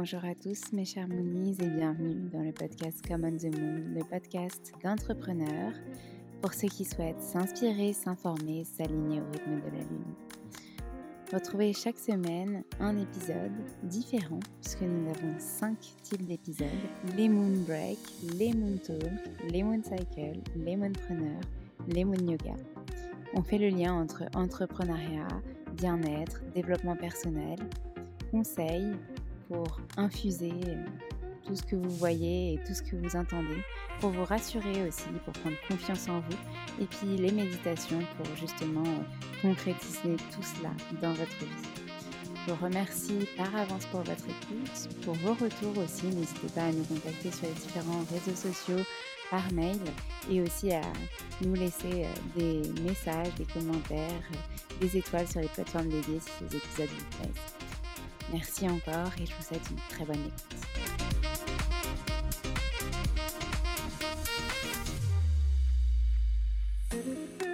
Bonjour à tous mes chers Moonies et bienvenue dans le podcast Common the Moon, le podcast d'entrepreneurs pour ceux qui souhaitent s'inspirer, s'informer, s'aligner au rythme de la Lune. Retrouvez chaque semaine un épisode différent puisque nous avons cinq types d'épisodes les Moon Break, les Moon Talk, les Moon Cycle, les Moonpreneurs, les Moon Yoga. On fait le lien entre entrepreneuriat, bien-être, développement personnel, conseils, pour infuser euh, tout ce que vous voyez et tout ce que vous entendez, pour vous rassurer aussi, pour prendre confiance en vous, et puis les méditations pour justement euh, concrétiser tout cela dans votre vie. Je vous remercie par avance pour votre écoute, pour vos retours aussi. N'hésitez pas à nous contacter sur les différents réseaux sociaux, par mail, et aussi à nous laisser euh, des messages, des commentaires, des étoiles sur les plateformes dédiées si ces épisodes vous plaisent. Merci encore et je vous souhaite une très bonne écoute.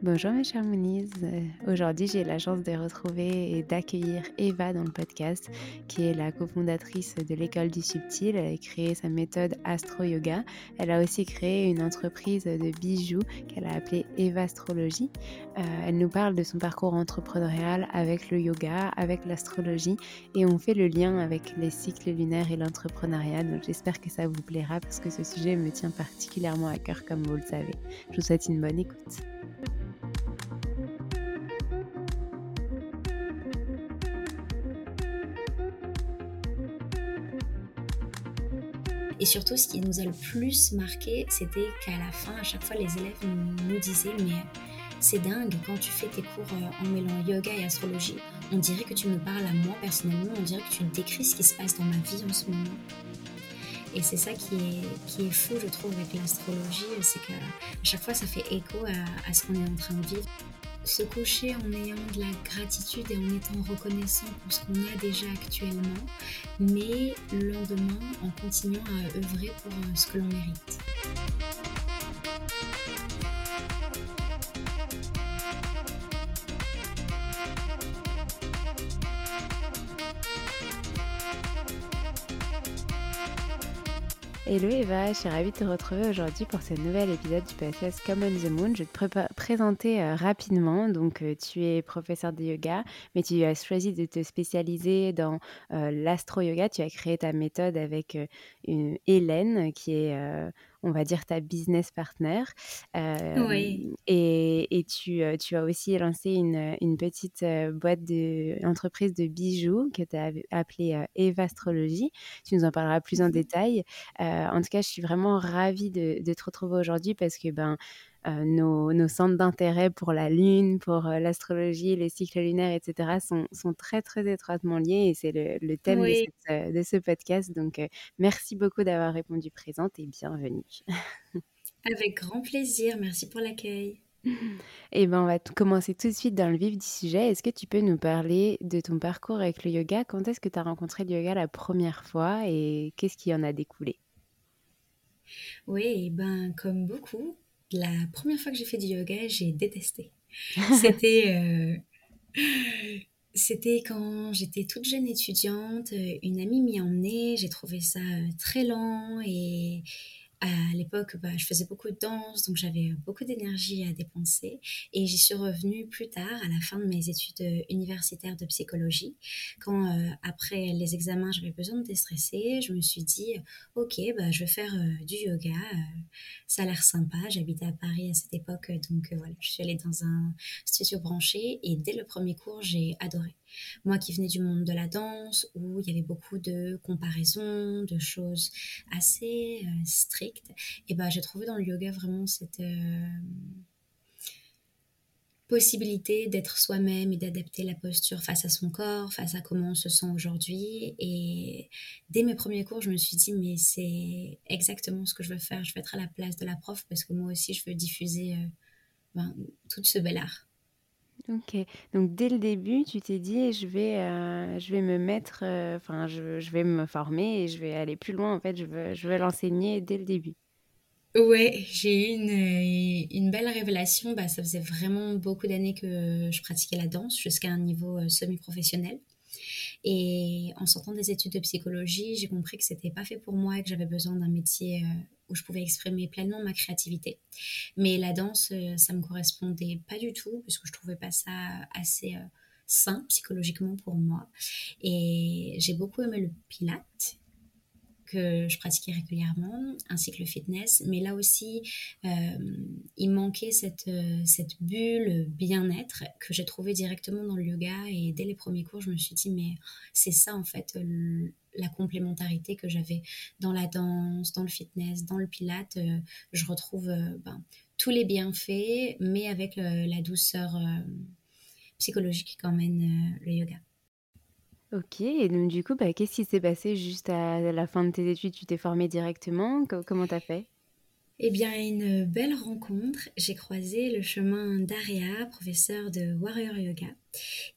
Bonjour mes chers Moonies. Euh, aujourd'hui, j'ai la chance de retrouver et d'accueillir Eva dans le podcast, qui est la cofondatrice de l'école du subtil. Elle a créé sa méthode Astro Yoga. Elle a aussi créé une entreprise de bijoux qu'elle a appelée Eva Astrologie. Euh, elle nous parle de son parcours entrepreneurial avec le yoga, avec l'astrologie, et on fait le lien avec les cycles lunaires et l'entrepreneuriat. Donc j'espère que ça vous plaira parce que ce sujet me tient particulièrement à cœur, comme vous le savez. Je vous souhaite une bonne écoute. Et surtout, ce qui nous a le plus marqué, c'était qu'à la fin, à chaque fois, les élèves nous disaient Mais c'est dingue, quand tu fais tes cours euh, en mêlant yoga et astrologie, on dirait que tu me parles à moi personnellement, on dirait que tu décris ce qui se passe dans ma vie en ce moment. Et c'est ça qui est, fou, je trouve, avec l'astrologie, c'est qu'à chaque fois, ça fait écho à, à ce qu'on est en train de vivre se coucher en ayant de la gratitude et en étant reconnaissant pour ce qu'on a déjà actuellement, mais le lendemain en continuant à œuvrer pour euh, ce que l'on mérite. Hello Eva, je suis ravie de te retrouver aujourd'hui pour ce nouvel épisode du podcast Common the Moon. Je vais te présenter euh, rapidement. Donc, euh, tu es professeur de yoga, mais tu as choisi de te spécialiser dans euh, l'astro-yoga. Tu as créé ta méthode avec une Hélène, qui est on va dire, ta business partner. oui. Et, tu, tu, as aussi lancé une, une petite boîte d'entreprise de, de bijoux que tu as appelée Eva Astrologie. Tu nous en parleras plus en mmh détail. en tout cas, je suis vraiment ravie de, de te retrouver aujourd'hui parce que ben, euh, nos, centres d'intérêt pour la Lune, pour euh, l'astrologie, les cycles lunaires, etc., sont, très, très étroitement liés et c'est le, thème euh, de, ce podcast. Donc, merci beaucoup d'avoir répondu présente et bienvenue. Avec grand plaisir. Merci pour l'accueil. Et eh ben, on va commencer tout de suite dans le vif du sujet. Est-ce que tu peux nous parler de ton parcours avec le yoga? Quand est-ce que tu as rencontré le yoga la première fois et qu'est-ce qui en a découlé? Oui, ben, comme beaucoup, la première fois que j'ai fait du yoga, j'ai détesté. C'était euh, c'était quand j'étais toute jeune étudiante, une amie m'y emmenait, j'ai trouvé ça euh, très lent et à l'époque, bah, je faisais beaucoup de danse, donc j'avais beaucoup d'énergie à dépenser. Et j'y suis revenue plus tard, à la fin de mes études euh, universitaires de psychologie, quand euh, après les examens, j'avais besoin de déstresser. Je me suis dit, ok, bah, je vais faire euh, du yoga. ça a l'air sympa. J'habitais à Paris à cette époque, donc voilà, je suis allée dans un studio branché et dès le premier cours, j'ai adoré. Moi qui venais du monde de la danse, où il y avait beaucoup de comparaisons, de choses assez euh, strictes, et ben j'ai trouvé dans le yoga vraiment cette euh, possibilité d'être soi-même et d'adapter la posture face à son corps, face à comment on se sent aujourd'hui. Et dès mes premiers cours, je me suis dit, mais c'est exactement ce que je veux faire. Je veux être à la place de la prof parce que moi aussi, je veux diffuser euh, ben, tout ce bel art. Donc dès le début, tu t'es dit, je vais, euh, je vais me mettre, euh, je, je vais me former et je vais aller plus loin. En fait, je veux, je vais l'enseigner dès le début. Ouais, j'ai eu une, euh, belle révélation. Bah, ça faisait vraiment beaucoup d'années que je pratiquais la danse jusqu'à un niveau semi-professionnel. Et en sortant des études de psychologie, j'ai compris que c'était pas fait pour moi et que j'avais besoin d'un métier où je pouvais exprimer pleinement ma créativité. Mais la danse, euh, ça me correspondait pas du tout, parce que je trouvais pas ça assez euh, sain psychologiquement pour moi. Et j'ai beaucoup aimé le pilate que je pratiquais régulièrement, ainsi que le fitness. Mais là aussi, euh, il manquait cette, cette bulle bien-être que j'ai trouvée directement dans le yoga. Et dès les premiers cours, je me suis dit, mais c'est ça en fait la complémentarité que j'avais dans la danse, dans le fitness, dans le pilate. Euh, je retrouve euh, ben, tous les bienfaits, mais avec euh, la douceur psychologique qu'emmène le yoga. Ok, et donc du coup, bah, qu'est-ce qui s'est passé juste à la fin de tes études? Tu t'es formée directement? Comment t'as fait? Eh bien, une belle rencontre. J'ai croisé le chemin d'Aria, professeur de Warrior Yoga.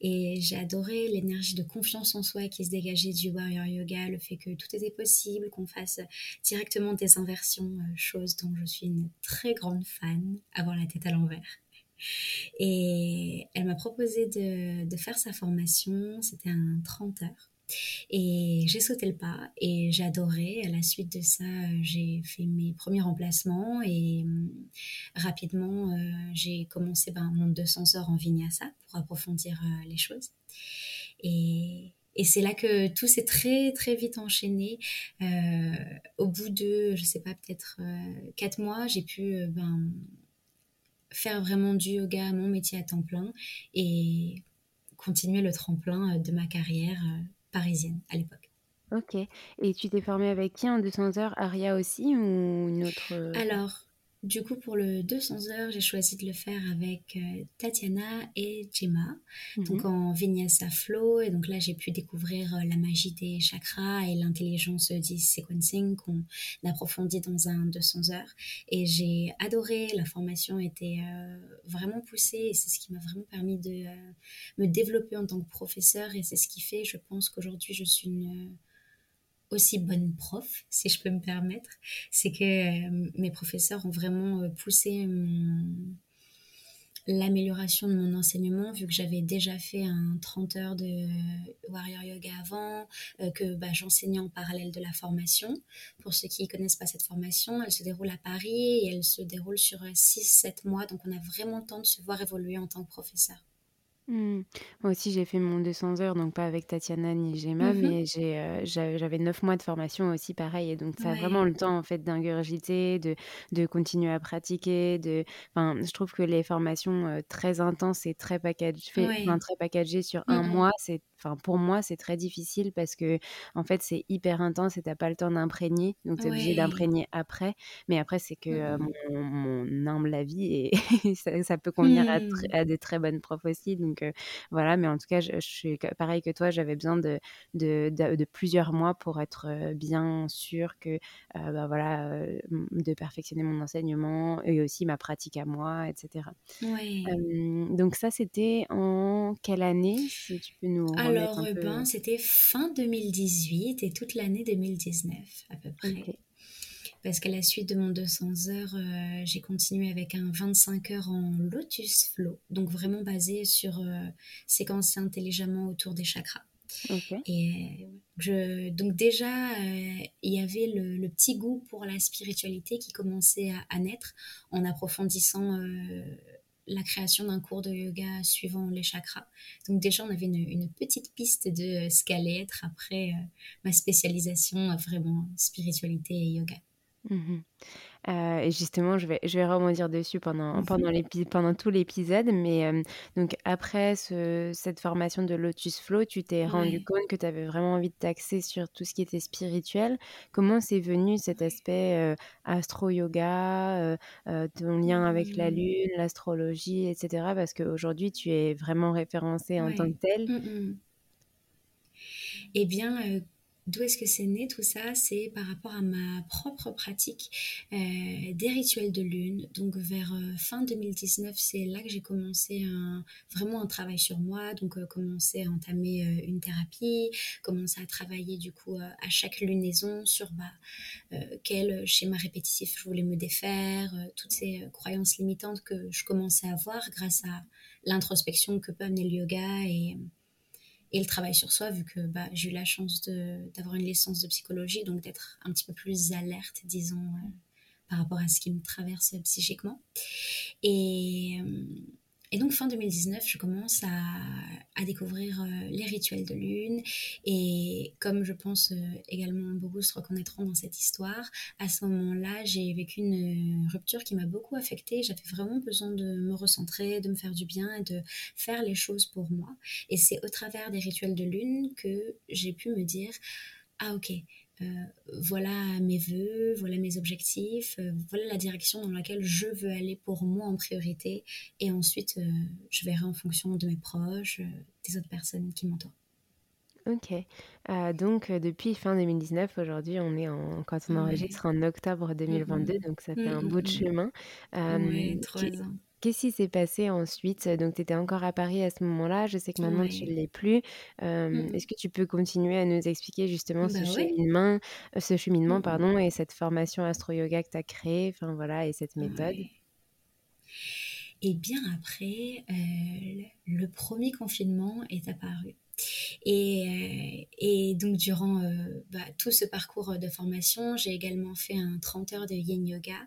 Et j'ai adoré l'énergie de confiance en soi qui se dégageait du Warrior Yoga, le fait que tout était possible, qu'on fasse directement des inversions, euh, chose dont je suis une très grande fan, avoir la tête à l'envers. Et elle m'a proposé de, faire sa formation, c'était un 30 heures. Et j'ai sauté le pas et adoré. À la suite de ça, j'ai fait mes premiers remplacements et hum, rapidement, euh, j'ai commencé ben, mon 200 heures en vinyasa pour approfondir euh, les choses. Et, c'est là que tout s'est très très vite enchaîné. Euh, au bout de, je sais pas, peut-être quatre mois, j'ai pu ben, faire vraiment du yoga mon métier à temps plein et continuer le tremplin de ma carrière parisienne à l'époque. Ok. Et tu t'es formée avec qui en 200 heures Aria aussi ou une autre euh, Alors, du coup, pour le 200 heures, j'ai choisi de le faire avec euh, Tatiana et Gemma, donc mhm. en Vinyasa Flow. Et donc là, j'ai pu découvrir euh, la magie des chakras et l'intelligence du sequencing qu'on approfondit dans un 200 heures. Et j'ai adoré, la formation était euh, vraiment poussée et c'est ce qui m'a vraiment permis de me développer en tant que professeur. Et c'est ce qui fait, je pense qu'aujourd'hui, je suis une aussi bonne prof, si je peux me permettre, c'est que euh, mes professeurs ont vraiment euh, poussé l'amélioration de mon enseignement, vu que j'avais déjà fait un 30 heures de Warrior Yoga avant, euh, que bah, j'enseignais en parallèle de la formation. Pour ceux qui ne connaissent pas cette formation, elle se déroule à Paris et elle se déroule sur 6-7 mois, donc on a vraiment le temps de se voir évoluer en tant que professeur. Mmh. Moi aussi, j'ai fait mon 200 heures, donc pas avec Tatiana ni Gemma, mmh mais j'ai, euh, j'avais 9 mois de formation aussi, pareil. Et donc, ça a vraiment le temps, en fait, d'ingurgiter, de, de continuer à pratiquer. De... Enfin, je trouve que les formations euh, très intenses et très, package... très packagées sur un mmh mois, c'est Enfin, pour moi, c'est très difficile parce que, en fait, c'est hyper intense et t'as pas le temps d'imprégner. Donc, tu es obligé d'imprégner après. Mais après, c'est que euh, mon, mon, humble avis et ça, peut convenir à, à, des très bonnes profs aussi. Donc, euh, voilà. Mais en tout cas, je, suis pareil que toi, j'avais besoin de, de, de, plusieurs mois pour être bien sûr que, bah, voilà, de perfectionner mon enseignement et aussi ma pratique à moi, etc. donc, ça, c'était en quelle année, si tu peux nous alors, ben, c'était fin 2018 et toute l'année 2019 à peu près. Parce qu'à la suite de mon 200 heures, euh, j'ai continué avec un 25 heures en Lotus Flow, donc vraiment basé sur euh, séquencer intelligemment autour des chakras. Et je, donc déjà, euh, il y avait le, petit goût pour la spiritualité qui commençait à, à naître en approfondissant la création d'un cours de yoga suivant les chakras. Donc déjà, on avait une, petite piste de ce qu'allait être après euh, ma spécialisation vraiment spiritualité et yoga. Mmh euh, et justement, je vais, je vais rebondir dessus pendant, mmh pendant, pendant tout l'épisode. Mais euh, donc, après ce, cette formation de Lotus Flow, tu t'es rendu compte que tu avais vraiment envie de t'axer sur tout ce qui était spirituel. Comment c'est venu cet aspect euh, astro-yoga, ton lien avec la mmh. lune, l'astrologie, etc. Parce qu'aujourd'hui, tu es vraiment référencée en tant que telle. Eh bien, D'où est-ce que c'est né tout ça? C'est par rapport à ma propre pratique euh, des rituels de lune. Donc vers euh, fin 2019, c'est là que j'ai commencé un, vraiment un travail sur moi. Donc euh, commencé à entamer une thérapie, commencé à travailler du coup à chaque lunaison sur bah, quel schéma répétitif je voulais me défaire, toutes ces croyances limitantes que je commençais à avoir grâce à l'introspection que peut amener le yoga et et le travail sur soi, vu que bah, j'ai eu la chance d'avoir une licence de psychologie, donc d'être un petit peu plus alerte, disons, euh, par rapport à ce qui me traverse psychiquement. Et, euh, et donc fin 2019, je commence à, découvrir euh, les rituels de lune et comme je pense euh, également beaucoup se reconnaîtront dans cette histoire, à ce moment-là, j'ai vécu une rupture qui m'a beaucoup affectée. J'avais vraiment besoin de me recentrer, de me faire du bien et de faire les choses pour moi. Et c'est au travers des rituels de lune que j'ai pu me dire, ah ok, euh, voilà mes voeux, voilà mes objectifs, euh, voilà la direction dans laquelle je veux aller pour moi en priorité. Et ensuite, euh, je verrai en fonction de mes proches, des autres personnes qui m'entourent. Ok. donc, depuis fin 2019, aujourd'hui, on est en, quand on enregistre en octobre 2022, donc ça fait un bout de chemin. oui, trois ans. Qu'est-ce qui s'est passé ensuite? Donc, tu étais encore à Paris à ce moment-là. Je sais que maintenant, tu ne l'es plus. Mmh. est-ce que tu peux continuer à nous expliquer justement ce bah cheminement, ce cheminement, mmh. pardon, et cette formation astro-yoga que tu as créée, enfin voilà, et cette méthode? Et bien après, euh, le premier confinement est apparu. Et, euh, et donc, durant euh, bah, tout ce parcours de formation, j'ai également fait un 30 heures de yin yoga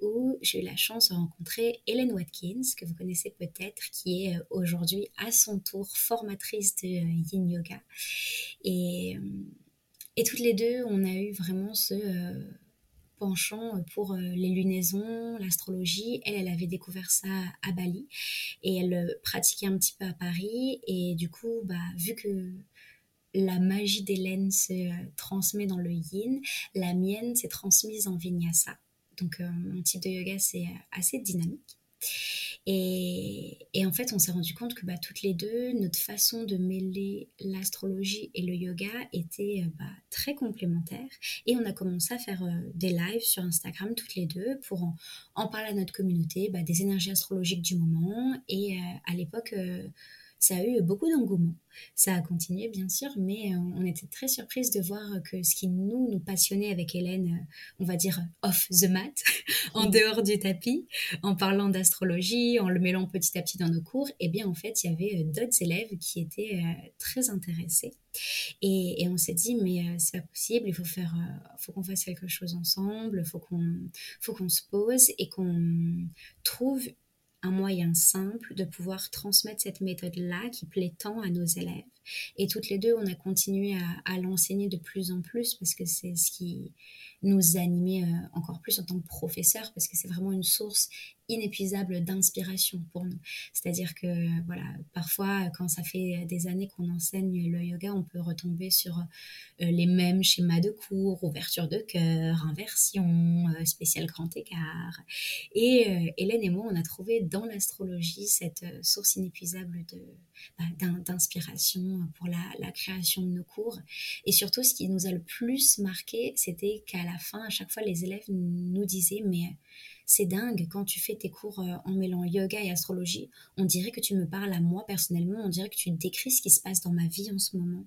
où j'ai eu la chance de rencontrer Hélène Watkins, que vous connaissez peut-être, qui est euh, aujourd'hui à son tour formatrice de yin yoga. Et, et toutes les deux, on a eu vraiment ce penchant euh, pour euh, les lunaisons, l'astrologie. Elle, elle avait découvert ça à Bali et elle euh, pratiquait un petit peu à Paris. Et du coup, bah, vu que la magie d'Hélène se transmet dans le yin, la mienne s'est transmise en vinyasa. Donc mon type de yoga, c'est assez dynamique. Et, en fait, on s'est rendu compte que bah, toutes les deux, notre façon de mêler l'astrologie et le yoga était euh, bah, très complémentaire. Et on a commencé à faire euh, des lives sur Instagram toutes les deux pour en, parler à notre communauté, bah, des énergies astrologiques du moment. Et euh, à l'époque, ça a eu beaucoup d'engouement. Ça a continué, bien sûr, mais on était très surprise de voir que ce qui nous, nous passionnait avec Hélène, on va dire off the mat, en dehors du tapis, en parlant d'astrologie, en le mêlant petit à petit dans nos cours, eh bien, en fait, il y avait d'autres élèves qui étaient très intéressés. Et, on s'est dit, mais euh, c'est pas possible, il faut faire, euh, faut qu'on fasse quelque chose ensemble, faut qu'on, faut qu'on se pose et qu'on trouve un moyen simple de pouvoir transmettre cette méthode-là qui plaît tant à nos élèves. Et toutes les deux, on a continué à, à l'enseigner de plus en plus parce que c'est ce qui nous animait euh, encore plus en tant que professeur parce que c'est vraiment une source inépuisable d'inspiration pour nous. C'est-à-dire que voilà, parfois quand ça fait des années qu'on enseigne le yoga, on peut retomber sur euh, les mêmes schémas de cours, ouverture de cœur, inversion, euh, spécial grand écart. Et Hélène et moi, on a trouvé dans l'astrologie cette source inépuisable de bah, d'inspiration pour la, la, création de nos cours. Et surtout, ce qui nous a le plus marqué, c'était qu'à la fin, à chaque fois, les élèves nous disaient, mais c'est dingue, quand tu fais tes cours euh, en mêlant yoga et astrologie, on dirait que tu me parles à moi personnellement, on dirait que tu décris ce qui se passe dans ma vie en ce moment.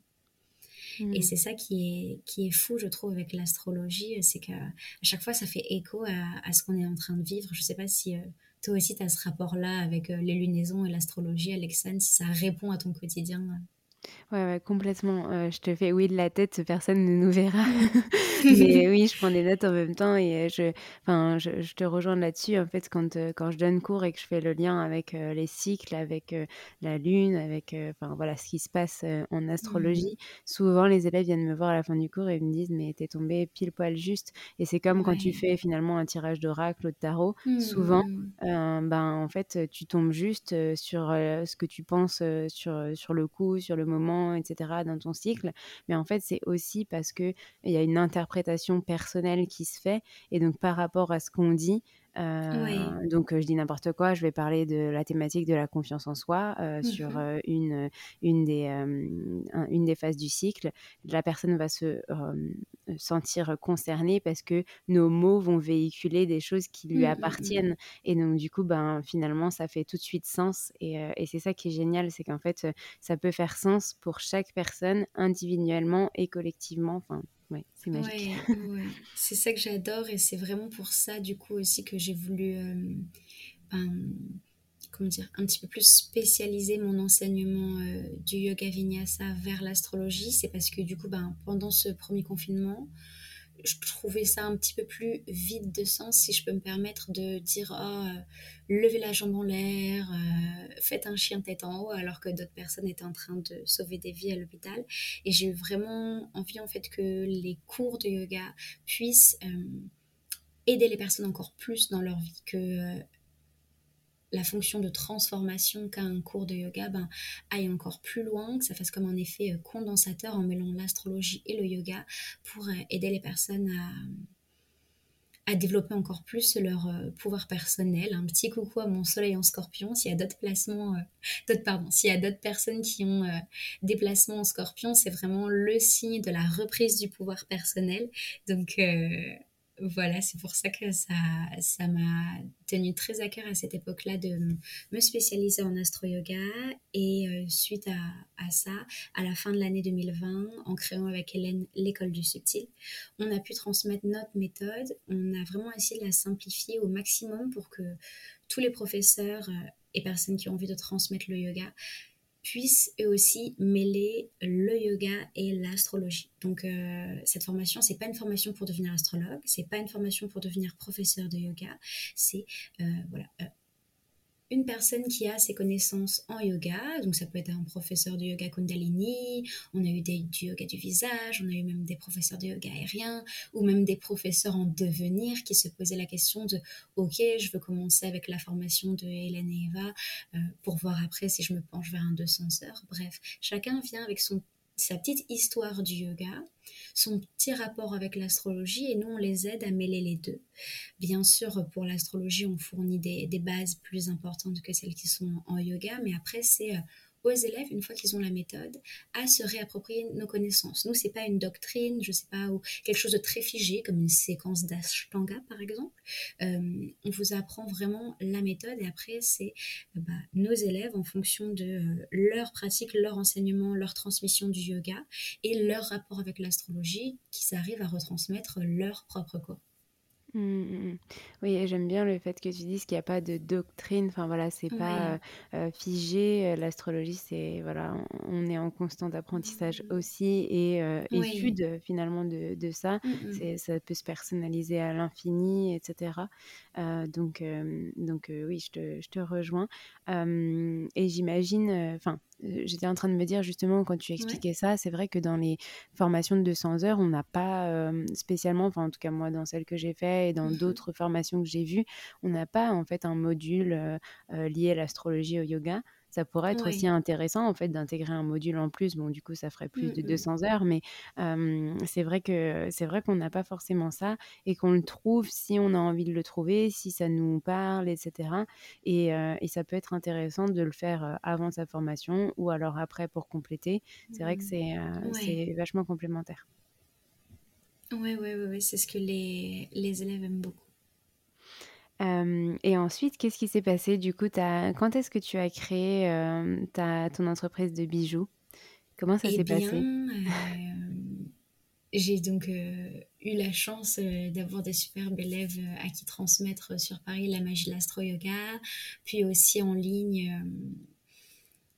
Et hmm. c'est ça qui est, qui est fou, je trouve, avec l'astrologie, c'est qu'à chaque fois, ça fait écho à, ce qu'on est en train de vivre. Je ne sais pas si euh, toi aussi, tu as ce rapport-là avec euh, les lunaisons et l'astrologie, Alexandre, si ça répond à ton quotidien. Ouais, complètement. Euh, je te fais oui de la tête, personne ne nous verra. Mais oui, je prends des notes en même temps et euh, je, enfin, je, je te rejoins là-dessus. En fait, quand, euh, quand je donne cours et que je fais le lien avec les cycles, avec la lune, avec enfin, voilà, ce qui se passe en astrologie, mmh. souvent les élèves viennent me voir à la fin du cours et me disent Mais t'es tombé pile poil juste. Et c'est comme quand tu fais finalement un tirage d'oracle ou de tarot, souvent, mmh. ben, en fait, tu tombes juste sur ce que tu penses sur, sur le coup, sur le moment etc., dans ton cycle. Mais en fait, c'est aussi parce qu'il y a une interprétation personnelle qui se fait. Et donc, par rapport à ce qu'on dit, euh, donc, je dis n'importe quoi, je vais parler de la thématique de la confiance en soi sur mmh euh, une, une, des, une des phases du cycle. La personne va se sentir concernée parce que nos mots vont véhiculer des choses qui lui mmh, mmh, appartiennent. Et donc, du coup, ben, finalement, ça fait tout de suite sens. Et, et c'est ça qui est génial, c'est qu'en fait, ça peut faire sens pour chaque personne individuellement et collectivement. Enfin, Ouais, c'est magique. C'est ça que j'adore et c'est vraiment pour ça du coup aussi que j'ai voulu euh, ben, comment dire, un petit peu plus spécialiser mon enseignement euh, du yoga vinyasa vers l'astrologie. C'est parce que du coup ben, pendant ce premier confinement, je trouvais ça un petit peu plus vide de sens, si je peux me permettre de dire oh, levez la jambe en l'air, euh, faites un chien tête en haut, alors que d'autres personnes étaient en train de sauver des vies à l'hôpital. Et j'ai eu vraiment envie en fait que les cours de yoga puissent euh, aider les personnes encore plus dans leur vie, que la fonction de transformation qu'a un cours de yoga ben, aille encore plus loin, que ça fasse comme un effet euh, condensateur en mêlant l'astrologie et le yoga pour euh, aider les personnes à, développer encore plus leur euh, pouvoir personnel. Un petit coucou à mon soleil en scorpion, s'il y a d'autres placements, d'autres, pardon, s'il y a d'autres personnes qui ont des placements en scorpion, c'est vraiment le signe de la reprise du pouvoir personnel. Donc, voilà, c'est pour ça que ça, m'a tenu très à cœur à cette époque-là de me spécialiser en astro-yoga. Et euh, suite à, ça, à la fin de l'année 2020, en créant avec Hélène l'école du subtil, on a pu transmettre notre méthode. On a vraiment essayé de la simplifier au maximum pour que tous les professeurs euh, et personnes qui ont envie de transmettre le yoga puissent eux aussi mêler le yoga et l'astrologie. Donc euh, cette formation, c'est pas une formation pour devenir astrologue, c'est pas une formation pour devenir professeur de yoga, c'est euh, voilà euh, une personne qui a ses connaissances en yoga, donc ça peut être un professeur de yoga Kundalini, on a eu des, du yoga du visage, on a eu même des professeurs de yoga aérien, ou même des professeurs en devenir qui se posaient la question de ok, je veux commencer avec la formation de Hélène et Eva euh, pour voir après si je me penche vers un 200 heures. Bref, chacun vient avec son sa petite histoire du yoga, son petit rapport avec l'astrologie et nous on les aide à mêler les deux. Bien sûr pour l'astrologie on fournit des, bases plus importantes que celles qui sont en yoga mais après c'est euh, aux élèves, une fois qu'ils ont la méthode, à se réapproprier nos connaissances. Nous, c'est pas une doctrine, je sais pas, ou quelque chose de très figé, comme une séquence d'ashtanga, par exemple. Euh, on vous apprend vraiment la méthode et après, c'est bah, nos élèves, en fonction de leur pratique, leur enseignement, leur transmission du yoga et leur rapport avec l'astrologie, qu'ils arrivent à retransmettre leur propre corps. Mmh, mmh, mmh. Oui, j'aime bien le fait que tu dises qu'il n'y a pas de doctrine. Enfin voilà, c'est pas euh, figé. L'astrologie, c'est voilà, on est en constant apprentissage aussi et étude finalement de, de ça. Ça peut se personnaliser à l'infini, etc. donc donc oui, je te, je te rejoins. et j'imagine, enfin, j'étais en train de me dire justement quand tu expliquais ça, c'est vrai que dans les formations de 200 heures, on n'a pas spécialement, enfin en tout cas moi dans celle que j'ai fait et dans mmh d'autres formations que j'ai vues, on n'a pas en fait un module lié à l'astrologie au yoga ça pourrait être aussi intéressant en fait d'intégrer un module en plus. Bon, du coup, ça ferait plus de 200 mmh heures, mais c'est vrai que c'est vrai qu'on n'a pas forcément ça et qu'on le trouve si on a envie de le trouver, si ça nous parle, etc. Et, et ça peut être intéressant de le faire avant sa formation ou alors après pour compléter. C'est vrai que mmh. c'est vachement complémentaire. Oui, oui, oui, c'est ce que les, les élèves aiment beaucoup et ensuite, qu'est-ce qui s'est passé? Du coup Quand est-ce que tu as créé ta, ton entreprise de bijoux? Comment ça eh s'est passé? J'ai donc eu la chance d'avoir des superbes élèves à qui transmettre sur Paris la magie de l'astro-yoga, puis aussi en ligne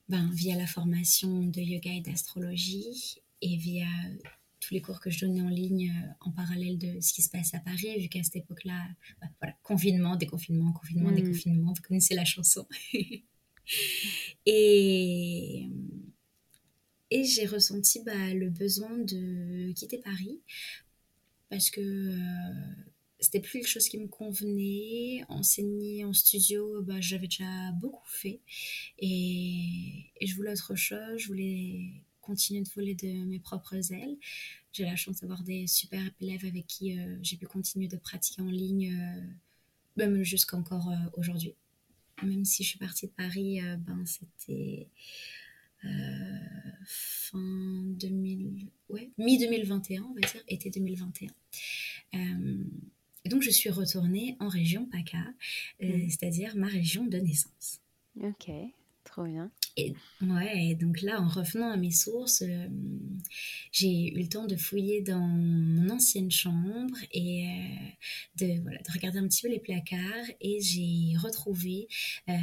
ben, via la formation de yoga et d'astrologie et via tous les cours que je donnais en ligne euh, en parallèle de ce qui se passe à Paris, vu qu'à cette époque-là, bah, voilà, confinement, déconfinement, confinement, mm. déconfinement, vous connaissez la chanson. et et j'ai ressenti bah, le besoin de quitter Paris parce que euh, c'était plus quelque chose qui me convenait. Enseigner en studio, bah, j'avais déjà beaucoup fait et, et je voulais autre chose. Je voulais continuer de voler de mes propres ailes. J'ai la chance d'avoir des super élèves avec qui euh, j'ai pu continuer de pratiquer en ligne, euh, même jusqu'encore euh, aujourd'hui. Même si je suis partie de Paris, ben c'était fin 2000, ouais, mi-2021, on va dire, été 2021. et donc je suis retournée en région PACA, mmh. c'est-à-dire ma région de naissance. Ok, trop bien. Et, ouais, donc là, en revenant à mes sources, euh, j'ai eu le temps de fouiller dans mon ancienne chambre et euh, de, voilà, de regarder un petit peu les placards et j'ai retrouvé euh,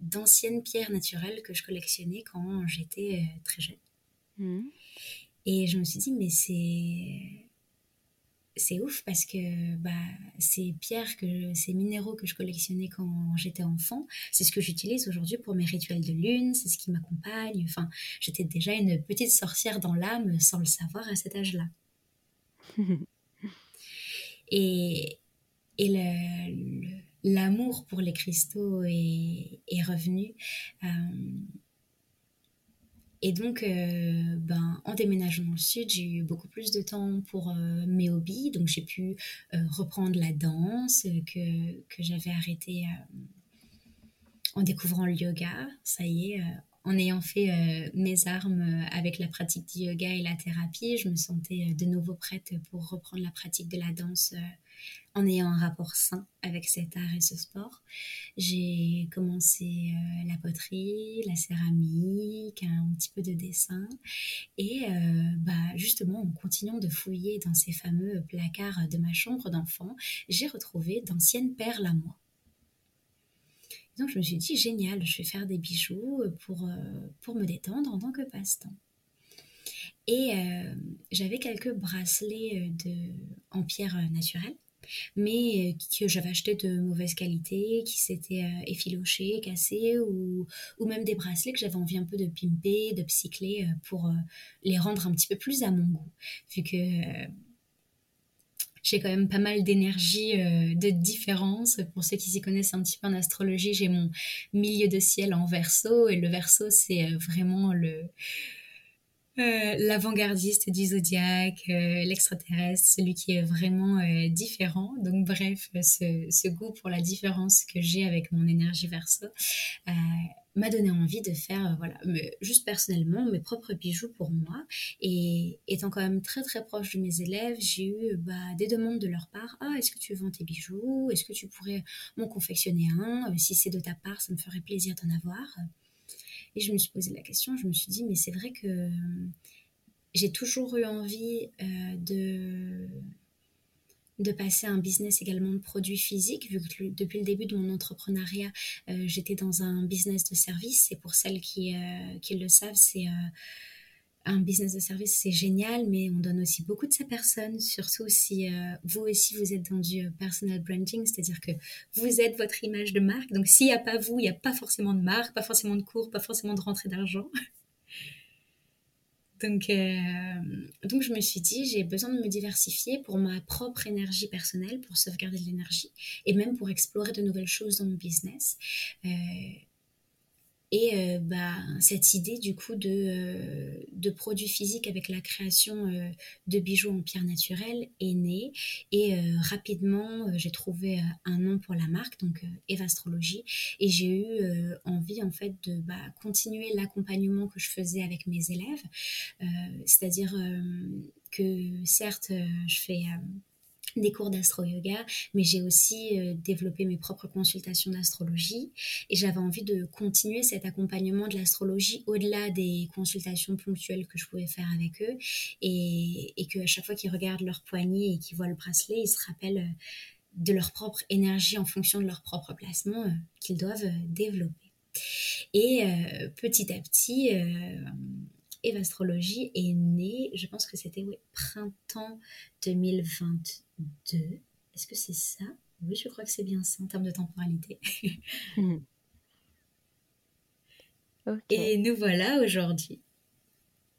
d'anciennes pierres naturelles que je collectionnais quand j'étais très jeune. Mmh. Et je me suis dit, mais c'est c'est ouf parce que bah, ces pierres, que, ces minéraux que je collectionnais quand j'étais enfant, c'est ce que j'utilise aujourd'hui pour mes rituels de lune, c'est ce qui m'accompagne. Enfin, j'étais déjà une petite sorcière dans l'âme sans le savoir à cet âge-là. et et l'amour pour les cristaux est, est revenu. Euh, et donc, euh, ben, en déménageant dans le sud, j'ai eu beaucoup plus de temps pour euh, mes hobbies. Donc, j'ai pu euh, reprendre la danse que, que j'avais arrêtée en découvrant le yoga. Ça y est, en ayant fait mes armes avec la pratique du yoga et la thérapie, je me sentais de nouveau prête pour reprendre la pratique de la danse en ayant un rapport sain avec cet art et ce sport. J'ai commencé euh, la poterie, la céramique, un petit peu de dessin. Et euh, bah, justement, en continuant de fouiller dans ces fameux placards de ma chambre d'enfant, j'ai retrouvé d'anciennes perles à moi. Donc je me suis dit, génial, je vais faire des bijoux pour, euh, pour me détendre en tant que passe-temps. Et j'avais quelques bracelets de, en pierre naturelle mais euh, que j'avais acheté de mauvaise qualité, qui s'étaient euh, effilochés, cassés, ou, ou même des bracelets que j'avais envie un peu de pimper, de psychler euh, pour les rendre un petit peu plus à mon goût, vu que j'ai quand même pas mal d'énergie de différence. Pour ceux qui s'y connaissent un petit peu en astrologie, j'ai mon milieu de ciel en verso et le verso c'est vraiment le euh, l'avant-gardiste du zodiaque, euh, l'extraterrestre, celui qui est vraiment euh, différent. Donc bref, ce, goût pour la différence que j'ai avec mon énergie verso m'a donné envie de faire, voilà, juste personnellement, mes propres bijoux pour moi. Et étant quand même très très proche de mes élèves, j'ai eu bah, des demandes de leur part. Ah, est-ce que tu vends tes bijoux? Est-ce que tu pourrais m'en confectionner un? Si c'est de ta part, ça me ferait plaisir d'en avoir. Et je me suis posé la question, je me suis dit, mais c'est vrai que euh, j'ai toujours eu envie euh, de, de passer à un business également de produits physiques, vu que depuis le début de mon entrepreneuriat, euh, j'étais dans un business de service. Et pour celles qui, qui le savent, c'est un business de service, c'est génial, mais on donne aussi beaucoup de sa personne, surtout si euh, vous aussi vous êtes dans du euh, personal branding, c'est-à-dire que vous êtes votre image de marque. Donc s'il n'y a pas vous, il n'y a pas forcément de marque, pas forcément de cours, pas forcément de rentrée d'argent. donc, euh, donc je me suis dit, j'ai besoin de me diversifier pour ma propre énergie personnelle, pour sauvegarder de l'énergie et même pour explorer de nouvelles choses dans mon business. Et euh, bah, cette idée du coup de, euh, de produits physiques avec la création euh, de bijoux en pierre naturelle est née. Et rapidement, j'ai trouvé un nom pour la marque, donc Evastrologie. Et j'ai eu envie en fait de bah, continuer l'accompagnement que je faisais avec mes élèves. C'est-à-dire que certes, je fais des cours d'astro-yoga, mais j'ai aussi euh, développé mes propres consultations d'astrologie et j'avais envie de continuer cet accompagnement de l'astrologie au-delà des consultations ponctuelles que je pouvais faire avec eux et, et qu'à chaque fois qu'ils regardent leur poignet et qu'ils voient le bracelet, ils se rappellent euh, de leur propre énergie en fonction de leur propre placement euh, qu'ils doivent développer. Et petit à petit, Evastrologie est née, je pense que c'était printemps 2022. Est-ce que c'est ça? Oui, je crois que c'est bien ça en termes de temporalité. Et nous voilà aujourd'hui.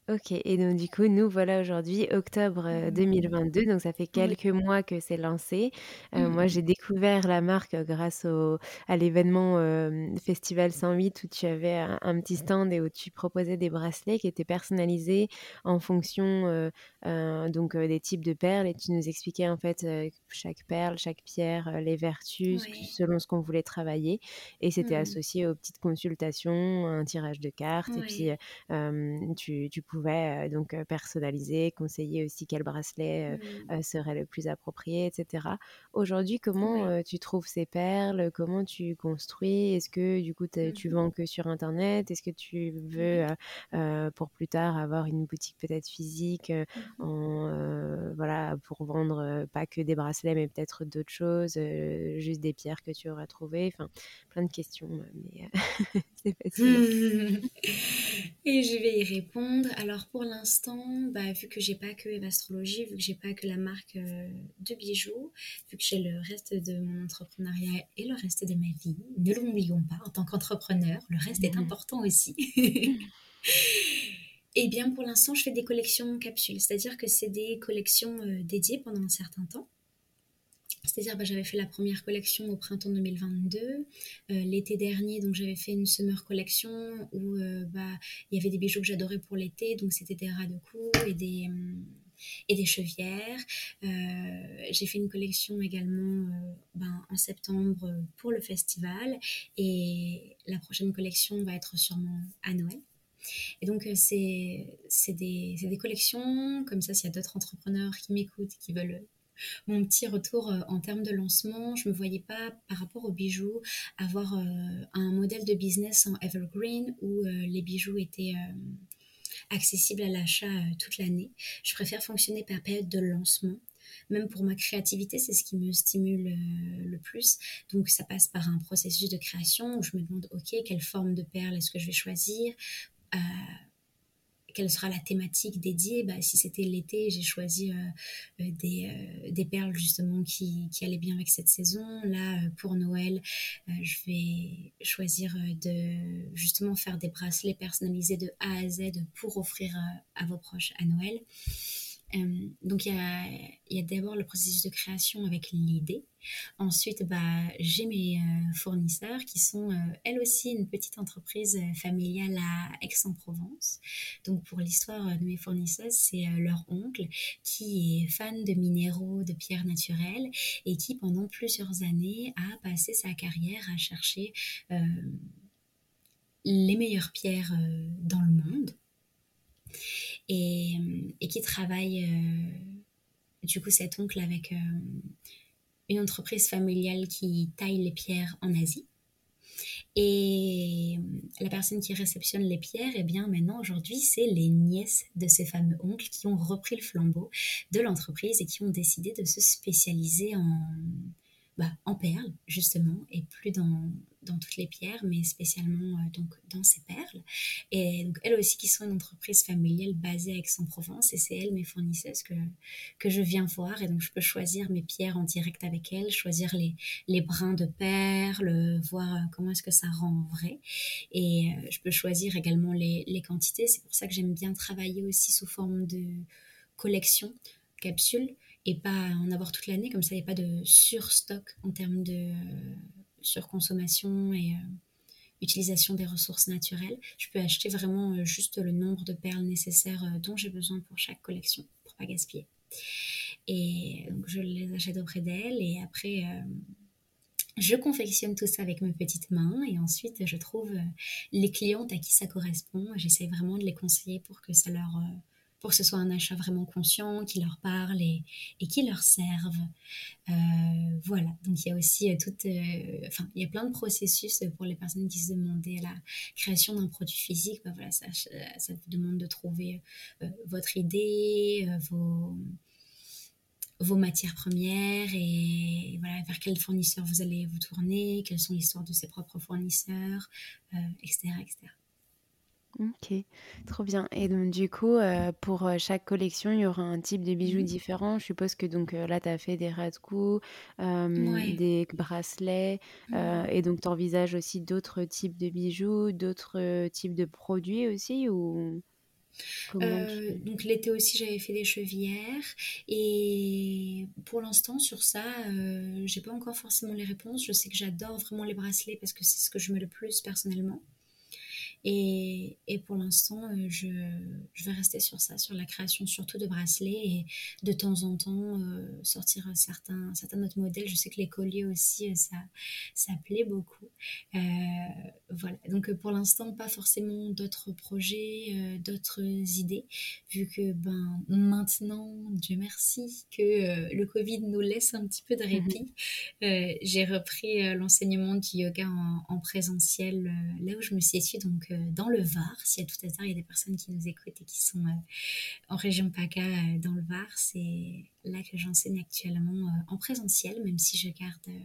Ok, et donc du coup, nous voilà aujourd'hui, octobre 2022, mmh. donc ça fait quelques mois que c'est lancé. moi, mmh. j'ai découvert la marque grâce au, à l'événement Festival 108 où tu avais un, petit stand et où tu proposais des bracelets qui étaient personnalisés en fonction donc des types de perles et tu nous expliquais en fait chaque perle, chaque pierre, les vertus selon ce qu'on voulait travailler et c'était mmh. associé aux petites consultations, un tirage de cartes et puis tu, tu donc personnaliser, conseiller aussi quel bracelet mmh. serait le plus approprié, etc. Aujourd'hui, comment tu trouves ces perles? Comment tu construis? Est-ce que du coup mmh tu vends que sur Internet? Est-ce que tu veux pour plus tard avoir une boutique peut-être physique mmh en, voilà, pour vendre pas que des bracelets mais peut-être d'autres choses, juste des pierres que tu auras trouvées? Enfin, plein de questions, mais c'est facile. Et je vais y répondre. Alors pour l'instant, bah, vu que j'ai pas que Evastrologie, vu que j'ai pas que la marque euh, de bijoux, vu que j'ai le reste de mon entrepreneuriat et le reste de ma vie, ne l'oublions pas, en tant qu'entrepreneur, le reste est mmh. important aussi. Et eh bien pour l'instant, je fais des collections capsules, c'est-à-dire que c'est des collections euh, dédiées pendant un certain temps. C'est-à-dire, bah, j'avais fait la première collection au printemps 2022. Euh, l'été dernier, donc j'avais fait une summer collection où euh, bah, il y avait des bijoux que j'adorais pour l'été, donc c'était des ras de cou et des, euh, et des chevières. J'ai fait une collection également ben, en septembre pour le festival et la prochaine collection va être sûrement à Noël. Et donc, c'est des, des collections, comme ça, s'il y a d'autres entrepreneurs qui m'écoutent, qui veulent mon petit retour euh, en termes de lancement, je me voyais pas par rapport aux bijoux avoir euh, un modèle de business en evergreen où euh, les bijoux étaient accessibles à l'achat toute l'année. Je préfère fonctionner par période de lancement même pour ma créativité, c'est ce qui me stimule le plus. Donc ça passe par un processus de création où je me demande, ok, quelle forme de perle est-ce que je vais choisir? Quelle sera la thématique dédiée bah, Si c'était l'été, j'ai choisi euh, euh, des, euh, des, perles justement qui, qui, allaient bien avec cette saison. Là, pour Noël, je vais choisir de justement faire des bracelets personnalisés de A à Z pour offrir à vos proches à Noël. Euh, donc il y a, d'abord le processus de création avec l'idée. Ensuite, bah, j'ai mes euh, fournisseurs qui sont euh, elles aussi une petite entreprise familiale à Aix-en-Provence. Donc pour l'histoire de mes fournisseuses, c'est leur oncle qui est fan de minéraux, de pierres naturelles et qui pendant plusieurs années a passé sa carrière à chercher les meilleures pierres dans le monde et, qui travaille, euh, du coup, cet oncle avec euh, une entreprise familiale qui taille les pierres en Asie. Et la personne qui réceptionne les pierres, eh bien maintenant aujourd'hui, c'est les nièces de ces fameux oncles qui ont repris le flambeau de l'entreprise et qui ont décidé de se spécialiser en, bah, en perles, justement, et plus dans, dans toutes les pierres, mais spécialement euh, donc dans ces perles. Et donc elles aussi qui sont une entreprise familiale basée à Aix-en-Provence, et c'est elles mes fournisseuses que, que je viens voir, et donc je peux choisir mes pierres en direct avec elles, choisir les, les brins de perles, voir euh, comment est-ce que ça rend vrai, et euh, je peux choisir également les, les quantités. C'est pour ça que j'aime bien travailler aussi sous forme de collection, capsule, et pas en avoir toute l'année, comme ça il n'y a pas de surstock en termes de surconsommation et euh, utilisation des ressources naturelles. Je peux acheter vraiment euh, juste le nombre de perles nécessaires dont j'ai besoin pour chaque collection, pour pas gaspiller. Et donc je les achète auprès d'elles et après je confectionne tout ça avec mes petites mains et ensuite je trouve les clientes à qui ça correspond. J'essaie vraiment de les conseiller pour que ça leur pour que ce soit un achat vraiment conscient, qui leur parle et, qui leur serve. Euh, voilà, donc il y a aussi euh, tout, euh, enfin il y a plein de processus pour les personnes qui se demandaient la création d'un produit physique. Ben voilà, ça, vous demande de trouver votre idée, vos vos matières premières et voilà vers quel fournisseur vous allez vous tourner, quelles sont l'histoire de ses propres fournisseurs, etc., etc. OK, trop bien et donc du coup, euh, pour, euh, chaque collection, il y aura un type de bijoux mmh différent? Je suppose que donc, euh, là, tu as fait des ras de des bracelets, mmh. et donc tu envisages aussi d'autres types de bijoux, d'autres, types de produits aussi ou donc l'été aussi, j'avais fait des chevillères et pour l'instant sur ça, j'ai pas encore forcément les réponses. Je sais que j'adore vraiment les bracelets parce que c'est ce que je mets le plus personnellement. Et, et pour l'instant, euh, je, je, vais rester sur ça, sur la création surtout de bracelets et de temps en temps euh, sortir certains, certains autres modèles. Je sais que les colliers aussi, euh, ça, ça plaît beaucoup. Euh, voilà, donc pour l'instant, pas forcément d'autres projets, d'autres idées, vu que ben, maintenant, Dieu merci, que le Covid nous laisse un petit peu de répit. J'ai repris l'enseignement du yoga en, en présentiel là où je me situe, donc euh, dans le Var. S'il y a tout hasard, il y a des personnes qui nous écoutent et qui sont euh, en région PACA euh, dans le Var, c'est là que j'enseigne actuellement en présentiel, même si je garde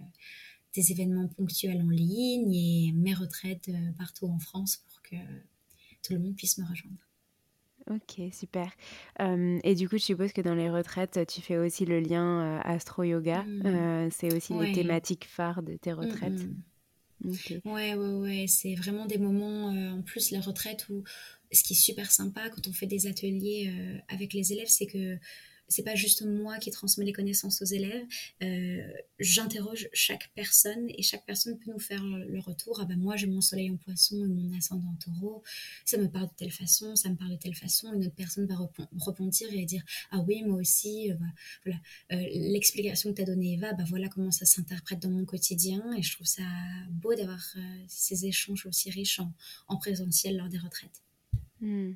des événements ponctuels en ligne et mes retraites partout en France pour que tout le monde puisse me rejoindre. Ok, super. et du coup, je suppose que dans les retraites, tu fais aussi le lien astro-yoga. Mmh. c'est aussi les thématiques phares de tes mmh, retraites. Mmh. Ouais, ouais, ouais. C'est vraiment des moments, euh, en plus, la retraite, où ce qui est super sympa quand on fait des ateliers euh, avec les élèves, c'est que c'est pas juste moi qui transmets les connaissances aux élèves. Euh, j'interroge chaque personne et chaque personne peut nous faire le retour. Ah ben moi j'ai mon soleil en poisson et mon ascendant en taureau. Ça me parle de telle façon, ça me parle de telle façon. Une autre personne va répondre et dire ah oui moi aussi. Euh, voilà euh, l'explication que tu as donnée Eva, bah voilà comment ça s'interprète dans mon quotidien et je trouve ça beau d'avoir ces échanges aussi riches en, présentiel lors des retraites. Mmh.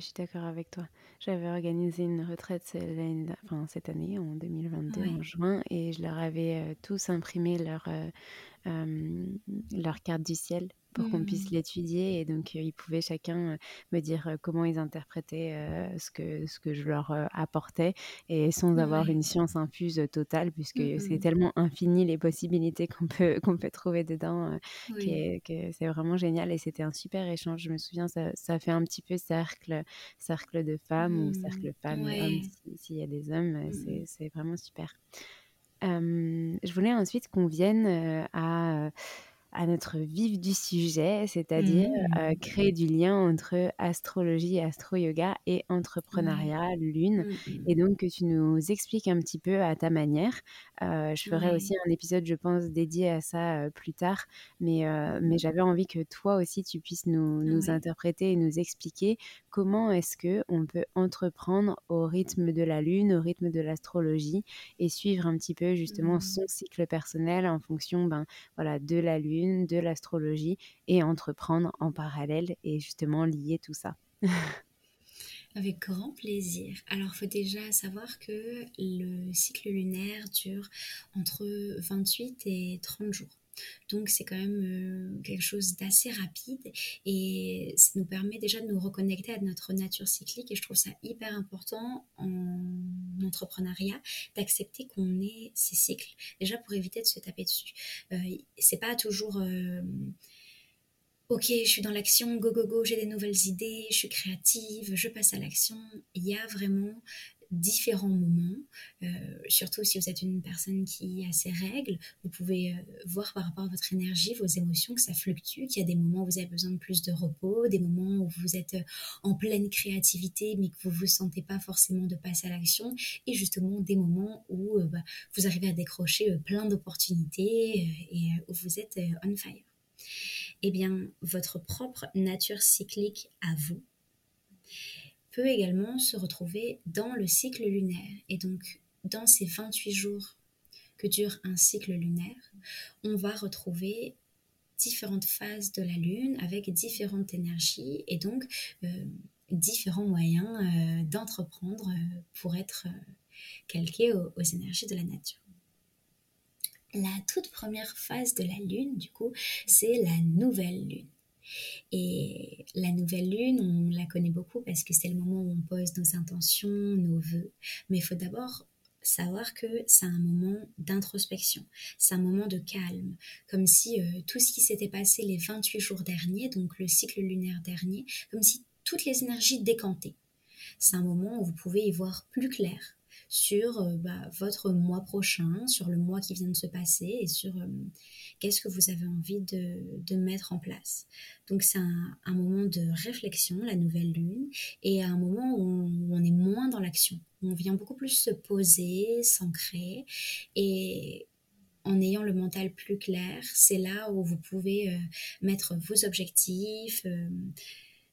Je suis d'accord avec toi. J'avais organisé une retraite cette année, en 2022, en juin, et je leur avais euh, tous imprimé leur, euh, euh, leur carte du ciel pour qu'on puisse mmh. l'étudier. Et donc, ils pouvaient chacun me dire comment ils interprétaient ce, que, ce que je leur apportais, et sans avoir une science infuse totale, puisque mmh c'est tellement infini les possibilités qu'on peut, qu'on peut trouver dedans, que, c'est vraiment génial. Et c'était un super échange. Je me souviens, ça, ça fait un petit peu cercle, cercle de femmes ou cercle mmh. femmes et hommes, s'il y a des hommes, c'est vraiment super. je voulais ensuite qu'on vienne à à notre vif du sujet, c'est-à-dire mmh. créer du lien entre astrologie, astro-yoga et entrepreneuriat, lune. Mmh, mmh. Et donc que tu nous expliques un petit peu à ta manière. je ferai aussi un épisode, je pense, dédié à ça plus tard. Mais, mais j'avais envie que toi aussi, tu puisses nous, nous interpréter et nous expliquer comment est-ce que on peut entreprendre au rythme de la lune, au rythme de l'astrologie et suivre un petit peu justement son cycle personnel en fonction ben, voilà, de la lune de l'astrologie et entreprendre en parallèle et justement lier tout ça. Avec grand plaisir. Alors, faut déjà savoir que le cycle lunaire dure entre 28 et 30 jours. Donc c'est quand même euh, quelque chose d'assez rapide et ça nous permet déjà de nous reconnecter à notre nature cyclique et je trouve ça hyper important en entrepreneuriat d'accepter qu'on ait ces cycles déjà pour éviter de se taper dessus. Euh, c'est pas toujours euh, ok, je suis dans l'action, go go go, j'ai des nouvelles idées, je suis créative, je passe à l'action. Il y a vraiment différents moments, euh, surtout si vous êtes une personne qui a ses règles, vous pouvez euh, voir par rapport à votre énergie, vos émotions, que ça fluctue, qu'il y a des moments où vous avez besoin de plus de repos, des moments où vous êtes euh, en pleine créativité mais que vous ne vous sentez pas forcément de passer à l'action, et justement des moments où bah, vous arrivez à décrocher plein d'opportunités et où vous êtes on fire. Eh bien, votre propre nature cyclique à vous, peut également se retrouver dans le cycle lunaire. Et donc, dans ces 28 jours que dure un cycle lunaire, on va retrouver différentes phases de la Lune avec différentes énergies et donc euh, différents moyens euh, d'entreprendre euh, pour être calqués aux, aux énergies de la nature. La toute première phase de la Lune, du coup, c'est la nouvelle Lune. Et la nouvelle lune, on la connaît beaucoup parce que c'est le moment où on pose nos intentions, nos voeux. Mais il faut d'abord savoir que c'est un moment d'introspection, c'est un moment de calme, comme si euh, tout ce qui s'était passé les 28 jours derniers, donc le cycle lunaire dernier, comme si toutes les énergies décantaient. C'est un moment où vous pouvez y voir plus clair sur euh, bah, votre mois prochain, sur le mois qui vient de se passer et sur euh, qu'est-ce que vous avez envie de, mettre en place. Donc c'est un, moment de réflexion, la nouvelle lune, et un moment où on, est moins dans l'action. On vient beaucoup plus se poser, s'ancrer, et en ayant le mental plus clair, c'est là où vous pouvez euh, mettre vos objectifs.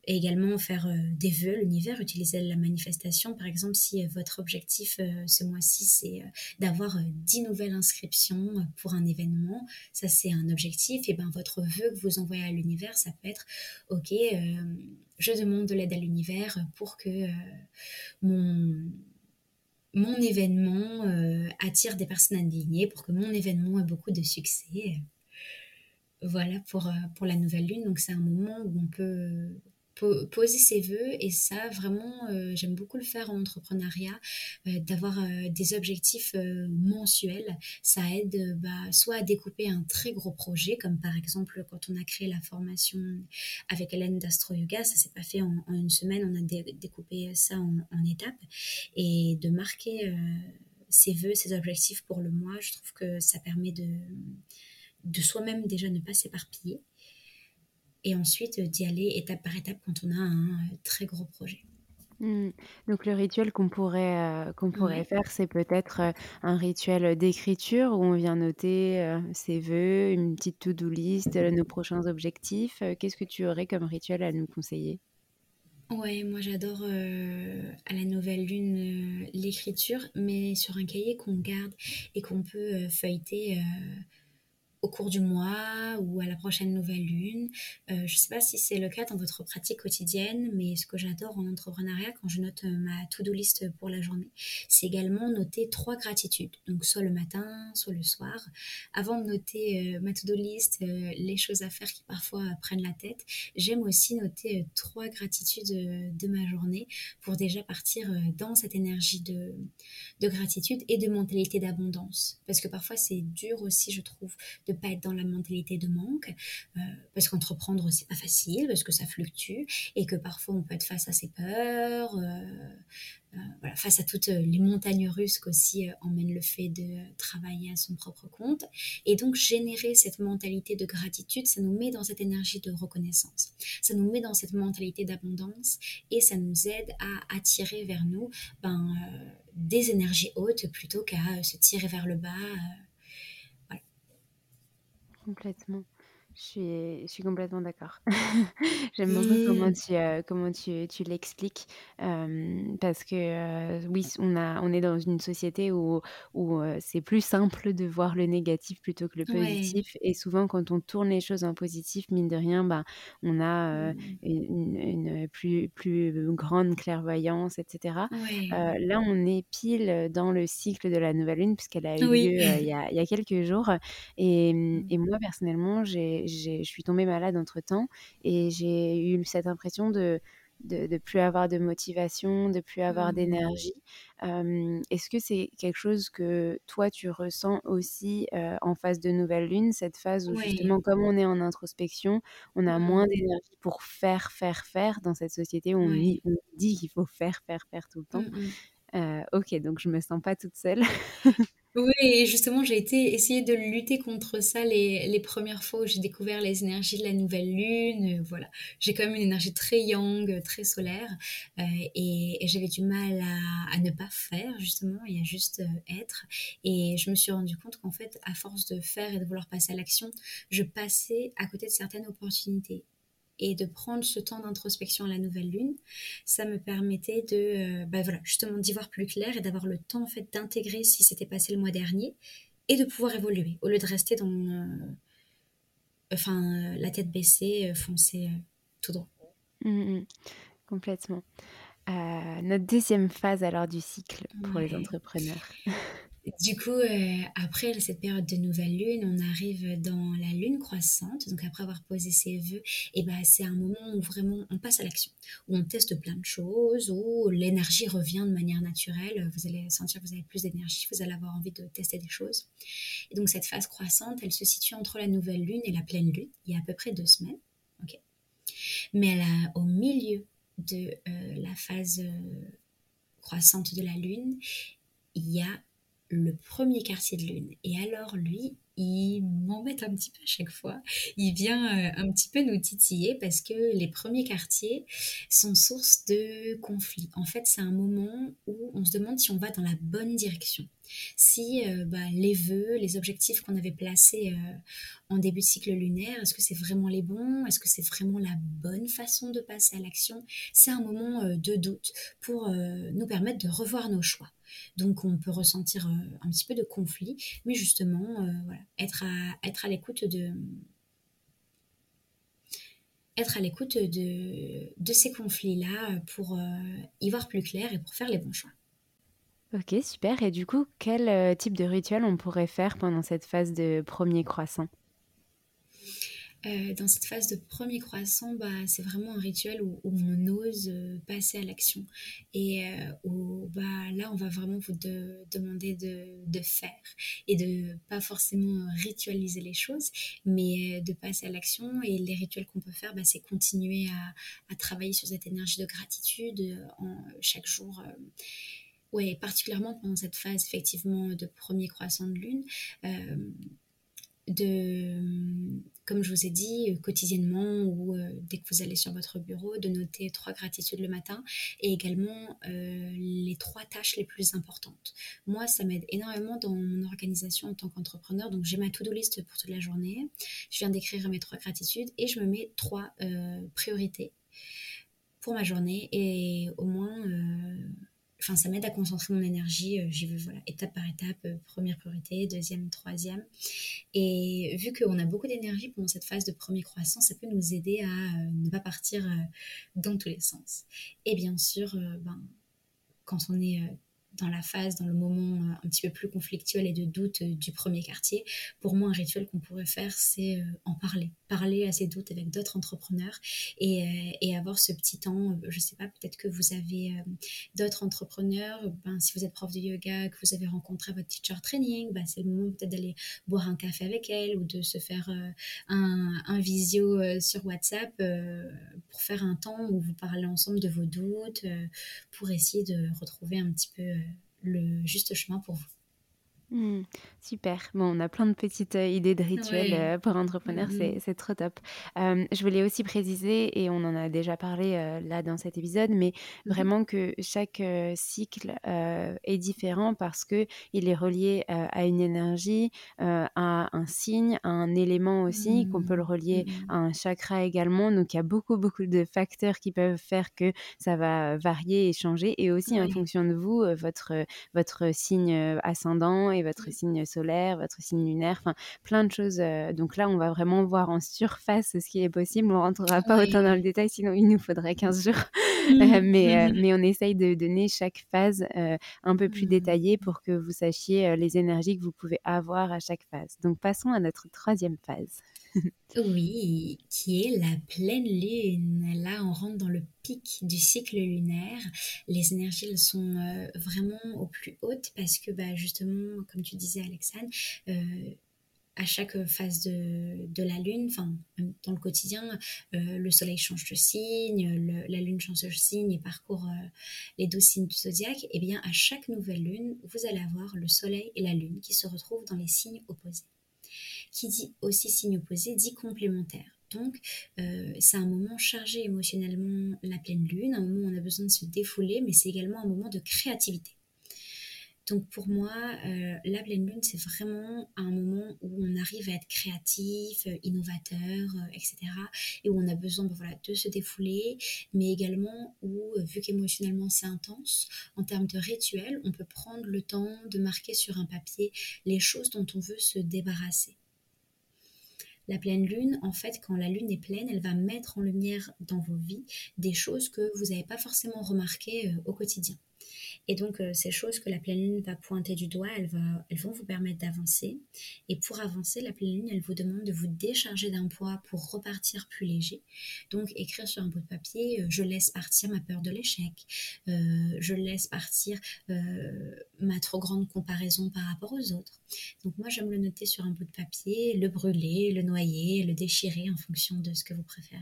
Et également faire euh, des vœux l'univers, utiliser la manifestation. Par exemple, si euh, votre objectif euh, ce mois-ci, c'est d'avoir 10 nouvelles inscriptions pour un événement, ça c'est un objectif, et bien votre vœu que vous envoyez à l'univers, ça peut être, ok, je demande de l'aide à l'univers pour que mon mon événement attire des personnes alignées, pour que mon événement ait beaucoup de succès. Voilà pour, pour la nouvelle lune. Donc c'est un moment où on peut poser ses voeux et ça vraiment euh, j'aime beaucoup le faire en entrepreneuriat euh, d'avoir euh, des objectifs mensuels. Ça aide bah, soit à découper un très gros projet comme par exemple quand on a créé la formation avec Hélène d'Astro Yoga ça s'est pas fait en, une semaine on a découpé ça en, étapes. Et de marquer ses voeux ses objectifs pour le mois je trouve que ça permet de de soi-même déjà ne pas s'éparpiller et ensuite euh, d'y aller étape par étape quand on a un euh, très gros projet. Mmh. Donc le rituel qu'on pourrait, euh, qu'on pourrait faire, c'est peut-être un rituel d'écriture où on vient noter ses vœux, une petite to-do list, nos prochains objectifs. Qu'est-ce que tu aurais comme rituel à nous conseiller? Ouais, moi j'adore à la nouvelle lune l'écriture, mais sur un cahier qu'on garde et qu'on peut feuilleter au cours du mois ou à la prochaine nouvelle lune. Euh, je ne sais pas si c'est le cas dans votre pratique quotidienne, mais ce que j'adore en entrepreneuriat quand je note euh, ma to-do list pour la journée, c'est également noter trois gratitudes. Donc soit le matin, soit le soir. Avant de noter euh, ma to-do list, les choses à faire qui parfois prennent la tête, j'aime aussi noter trois gratitudes de ma journée pour déjà partir dans cette énergie de, de gratitude et de mentalité d'abondance. Parce que parfois c'est dur aussi, je trouve, de pas être dans la mentalité de manque, euh, parce qu'entreprendre c'est pas facile, parce que ça fluctue et que parfois on peut être face à ses peurs, euh, euh, voilà, face à toutes les montagnes russes qu'aussi emmène le fait de travailler à son propre compte. Et donc générer cette mentalité de gratitude, ça nous met dans cette énergie de reconnaissance, ça nous met dans cette mentalité d'abondance et ça nous aide à attirer vers nous ben, des énergies hautes plutôt qu'à se tirer vers le bas. Complètement. Je suis, je suis complètement d'accord. J'aime beaucoup comment mmh. tu, euh, comment tu, tu l'expliques. parce que oui, on, a, on est dans une société où, où c'est plus simple de voir le négatif plutôt que le positif. Et souvent, quand on tourne les choses en positif, mine de rien, bah, on a mmh. une, une plus, plus grande clairvoyance, etc. là, on est pile dans le cycle de la nouvelle lune, puisqu'elle a eu lieu il y, a, il y a quelques jours. Et, mmh. et moi, personnellement, j'ai je suis tombée malade entre-temps et j'ai eu cette impression de de, plus avoir de motivation, de plus avoir mmh. d'énergie. Est-ce que c'est quelque chose que toi tu ressens aussi en phase de nouvelle lune, cette phase où justement comme on est en introspection, on a moins mmh. d'énergie pour faire, faire, faire dans cette société où on, dit qu'il faut faire, faire, faire tout le temps? Mmh, ok, donc je me sens pas toute seule. Oui, et justement, j'ai été essayer de lutter contre ça les, les premières fois où j'ai découvert les énergies de la nouvelle lune. Euh, voilà, j'ai quand même une énergie très yang, très solaire, euh, et, j'avais du mal à, ne pas faire justement et à juste euh, être. Et je me suis rendu compte qu'en fait, à force de faire et de vouloir passer à l'action, je passais à côté de certaines opportunités et de prendre ce temps d'introspection à la nouvelle lune, ça me permettait de, euh, bah voilà, justement d'y voir plus clair et d'avoir le temps en fait d'intégrer ce qui s'était passé le mois dernier et de pouvoir évoluer au lieu de rester dans, euh, enfin, la tête baissée, euh, foncer tout droit. Mmh, mmh. complètement. notre deuxième phase alors du cycle pour les entrepreneurs. Du coup, euh, après cette période de nouvelle lune, on arrive dans la lune croissante. Donc après avoir posé ses vœux, et ben c'est un moment où vraiment on passe à l'action, où on teste plein de choses, où l'énergie revient de manière naturelle. Vous allez sentir que vous avez plus d'énergie, vous allez avoir envie de tester des choses. Et donc cette phase croissante, elle se situe entre la nouvelle lune et la pleine lune. Il y a à peu près deux semaines. Mais au milieu de euh, la phase euh, croissante de la lune, il y a le premier quartier de lune. Et alors lui, il m'embête un petit peu à chaque fois. Il vient euh, un petit peu nous titiller parce que les premiers quartiers sont source de conflits. En fait, c'est un moment où on se demande si on va dans la bonne direction. Si euh, bah, les vœux, les objectifs qu'on avait placés euh, en début de cycle lunaire, est-ce que c'est vraiment les bons? Est-ce que c'est vraiment la bonne façon de passer à l'action? C'est un moment de doute pour nous permettre de revoir nos choix. Donc on peut ressentir euh, un petit peu de conflit, mais justement, euh, être à, être à l'écoute de être à l'écoute de, de, ces conflits-là pour euh, y voir plus clair et pour faire les bons choix. Ok, super. Et du coup, quel type de rituel on pourrait faire pendant cette phase de premier croissant? Euh, dans cette phase de premier croissant, bah, c'est vraiment un rituel où, on ose euh, passer à l'action. Et euh, où bah, là, on va vraiment vous demander de, faire et de pas forcément ritualiser les choses, mais de passer à l'action. Et les rituels qu'on peut faire, bah, c'est continuer à, travailler sur cette énergie de gratitude chaque jour. ouais, particulièrement pendant cette phase effectivement de premier croissant de lune de, comme je vous ai dit, quotidiennement ou euh, dès que vous allez sur votre bureau, de noter trois gratitudes le matin et également euh, les trois tâches les plus importantes. Moi, ça m'aide énormément dans mon organisation en tant qu'entrepreneur. Donc, j'ai ma to-do list pour toute la journée. Je viens d'écrire mes trois gratitudes et je me mets trois euh, priorités pour ma journée et au moins enfin ça m'aide à concentrer mon énergie. Euh, j'y vais voilà, étape par étape, euh, première priorité, deuxième, troisième. Et vu qu'on a beaucoup d'énergie pendant cette phase de premier croissant, ça peut nous aider à euh, ne pas partir dans tous les sens. Et bien sûr, ben, quand on est dans la phase, dans le moment euh, un petit peu plus conflictuel et de doute euh, du premier quartier, pour moi, un rituel qu'on pourrait faire, c'est en parler. Parler à ces doutes avec d'autres entrepreneurs et, avoir ce petit temps. Je sais pas, peut-être que vous avez d'autres entrepreneurs. Ben, si vous êtes prof de yoga, que vous avez rencontré votre teacher training, ben, c'est le moment peut-être d'aller boire un café avec elle ou de se faire un, visio sur WhatsApp pour faire un temps où vous parlez ensemble de vos doutes, pour essayer de retrouver un petit peu le juste chemin pour vous. Mmh, super. Bon, on a plein de petites euh, idées de rituels euh, pour entrepreneurs, c'est mmh. c'est trop top. je voulais aussi préciser, et on en a déjà parlé euh, là dans cet épisode, mais mmh vraiment que chaque cycle est différent parce que il est relié à une énergie, à un signe, à un élément aussi, qu'on peut le relier à un chakra également. Donc il y a beaucoup, beaucoup de facteurs qui peuvent faire que ça va varier et changer, et aussi en fonction de vous, votre, votre signe ascendant votre mmh. signe solaire, votre signe lunaire, enfin plein de choses. Donc là, on va vraiment voir en surface ce qui est possible. On rentrera pas autant dans le détail, sinon il nous faudrait 15 jours. Mmh. Euh, mais, euh, mais on essaye de donner chaque phase un peu plus mmh. détaillée pour que vous sachiez les énergies que vous pouvez avoir à chaque phase. Donc passons à notre troisième phase. Oui, qui est la pleine lune. Là, on rentre dans le pic du cycle lunaire. Les énergies, elles sont euh, vraiment au plus hautes parce que, bah, justement, comme tu disais, Alexandre, euh, à chaque phase de, la lune, enfin, dans le quotidien, euh, le soleil change de signe, la lune change de signe et parcourt les douze signes du zodiaque. Et eh bien, à chaque nouvelle lune, vous allez avoir le soleil et la lune qui se retrouvent dans les signes opposés. Qui dit aussi signe opposé dit complémentaire. Donc, euh, c'est un moment chargé émotionnellement, la pleine lune, un moment où on a besoin de se défouler, mais c'est également un moment de créativité. Donc pour moi, euh, la pleine lune, c'est vraiment un moment où on arrive à être créatif, euh, innovateur, etc. Et où on a besoin ben de se défouler, mais également où, vu qu'émotionnellement c'est intense, en termes de rituel, on peut prendre le temps de marquer sur un papier les choses dont on veut se débarrasser. La pleine lune, en fait, quand la lune est pleine, elle va mettre en lumière dans vos vies des choses que vous n'avez pas forcément remarquées euh, au quotidien. Et donc, euh, ces choses que la pleine lune va pointer du doigt, elles, vont vous permettre d'avancer. Et pour avancer, la pleine lune, elle vous demande de vous décharger d'un poids pour repartir plus léger. Donc, écrire sur un bout de papier, euh, je laisse partir ma peur de l'échec, euh, je laisse partir ma trop grande comparaison par rapport aux autres. Donc, moi, j'aime le noter sur un bout de papier, le brûler, le noyer, le déchirer en fonction de ce que vous préférez.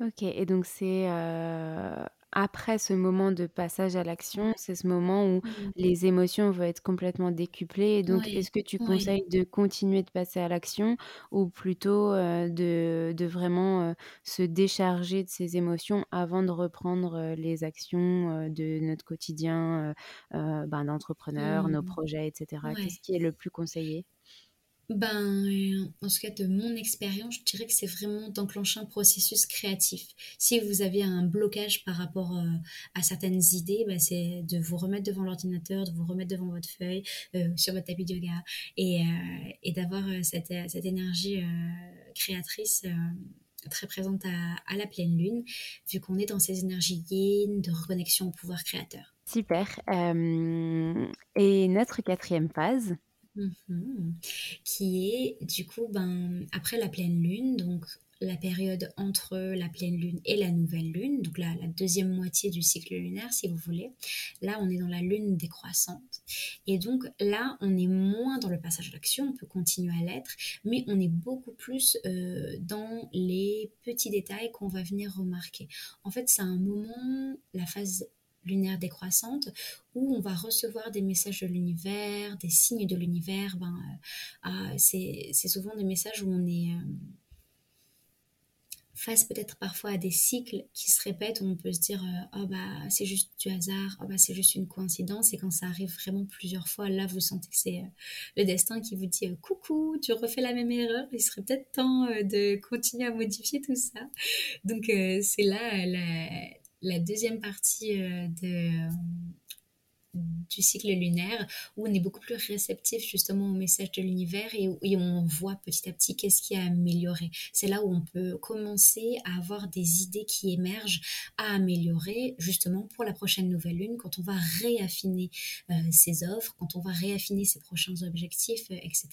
Ok, et donc c'est après ce moment de passage à l'action, c'est ce moment où mmh. les émotions vont être complètement décuplées. donc, est-ce que tu conseilles de continuer de passer à l'action ou plutôt de, de, vraiment se décharger de ces émotions avant de reprendre les actions de notre quotidien ben, d'entrepreneur, nos mmh. projets, etc. Qu'est-ce qui est le plus conseillé? Ben, euh, en ce cas, de mon expérience, je dirais que c'est vraiment d'enclencher un processus créatif. Si vous avez un blocage par rapport euh, à certaines idées, ben, c'est de vous remettre devant l'ordinateur, de vous remettre devant votre feuille, euh, sur votre tapis de yoga, et, et d'avoir cette, cette, énergie créatrice très présente à, à, la pleine lune, vu qu'on est dans ces énergies yin de reconnexion au pouvoir créateur. Super. et notre quatrième phase Mhm. Qui est du coup ben, après la pleine lune, donc la période entre la pleine lune et la nouvelle lune, donc la, la deuxième moitié du cycle lunaire si vous voulez. Là on est dans la lune décroissante et donc là on est moins dans le passage à l'action, on peut continuer à l'être, mais on est beaucoup plus euh, dans les petits détails qu'on va venir remarquer. En fait c'est un moment, la phase lunaire décroissante où on va recevoir des messages de l'univers, des signes de l'univers. Ben, euh, ah, c'est souvent des messages où on est euh, face peut-être parfois à des cycles qui se répètent où on peut se dire oh bah c'est juste du hasard, oh bah c'est juste une coïncidence et quand ça arrive vraiment plusieurs fois là vous sentez que c'est le destin qui vous dit coucou tu refais la même erreur il serait peut-être temps de continuer à modifier tout ça donc c'est là la, la deuxième partie euh, de, du cycle lunaire où on est beaucoup plus réceptif justement au message de l'univers et, et, on voit petit à petit qu'est-ce qui a amélioré. C'est là où on peut commencer à avoir des idées qui émergent à améliorer justement pour la prochaine nouvelle lune quand on va réaffiner euh, ses offres, quand on va réaffiner ses prochains objectifs, euh, etc.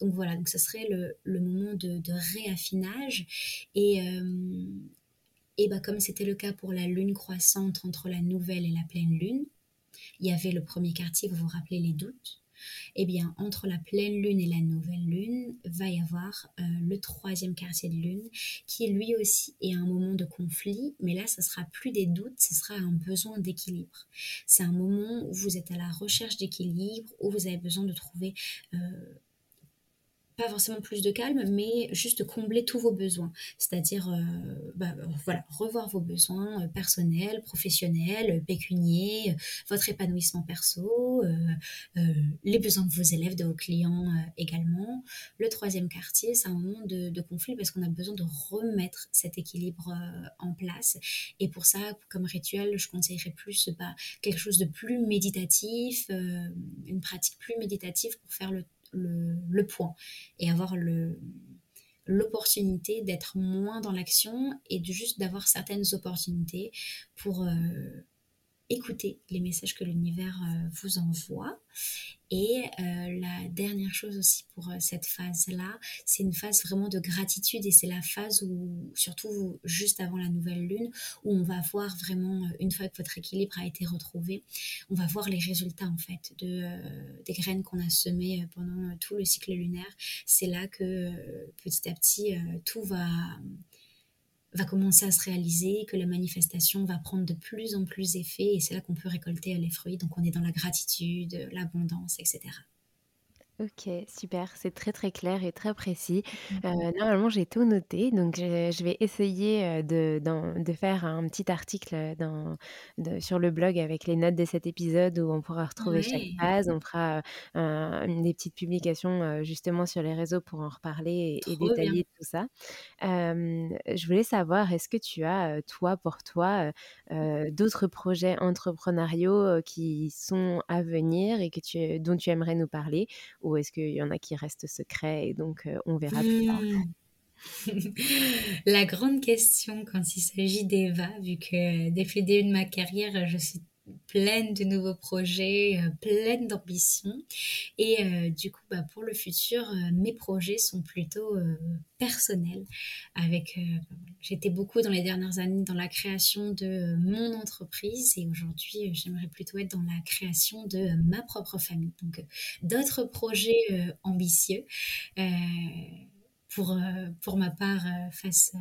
Donc voilà, donc ce serait le, le moment de, de, réaffinage et, et bah, comme c'était le cas pour la lune croissante entre la nouvelle et la pleine lune, il y avait le premier quartier, vous vous rappelez les doutes, eh bien, entre la pleine lune et la nouvelle lune, va y avoir euh, le troisième quartier de lune, qui lui aussi est un moment de conflit, mais là, ce sera plus des doutes, ce sera un besoin d'équilibre. C'est un moment où vous êtes à la recherche d'équilibre, où vous avez besoin de trouver euh, pas forcément plus de calme, mais juste combler tous vos besoins. C'est-à-dire, euh, bah, voilà, revoir vos besoins euh, personnels, professionnels, pécuniers, votre épanouissement perso, euh, les besoins de vos élèves, de vos clients également. Le troisième quartier, c'est un moment de, conflit parce qu'on a besoin de remettre cet équilibre en place. Et pour ça, comme rituel, je conseillerais plus bah, quelque chose de plus méditatif, une pratique plus méditative pour faire le le, point et avoir le, l'opportunité d'être moins dans l'action et de juste d'avoir certaines opportunités pour euh, écouter les messages que l'univers euh, vous envoie. Et euh, la dernière chose aussi pour euh, cette phase-là, c'est une phase vraiment de gratitude et c'est la phase où, surtout juste avant la nouvelle lune, où on va voir vraiment, une fois que votre équilibre a été retrouvé, on va voir les résultats en fait de, des graines qu'on a semées pendant tout le cycle lunaire. C'est là que petit à petit, tout va va commencer à se réaliser, que la manifestation va prendre de plus en plus effet et c'est là qu'on peut récolter les fruits. Donc on est dans la gratitude, l'abondance, etc. Ok, super, c'est très très clair et très précis. Mmh euh, normalement, j'ai tout noté, donc je, vais essayer euh, de, de faire un petit article dans, sur le blog avec les notes de cet épisode où on pourra retrouver chaque phase. On fera euh, des petites publications justement sur les réseaux pour en reparler et, détailler tout ça. je voulais savoir, est-ce que tu as, toi, pour toi, d'autres projets entrepreneuriaux qui sont à venir et que tu, dont tu aimerais nous parler? Ou est-ce qu'il y en a qui restent secrets et donc on verra plus tard mmh. La grande question quand il s'agit d'Eva, vu que depuis le début de ma carrière, je suis pleine de nouveaux projets, euh, pleine d'ambition. Et euh, du coup, bah, pour le futur, euh, mes projets sont plutôt personnels. Avec, j'étais beaucoup dans les dernières années dans la création de mon entreprise et aujourd'hui, j'aimerais plutôt être dans la création de ma propre famille. Donc, d'autres projets ambitieux. pour, pour ma part, face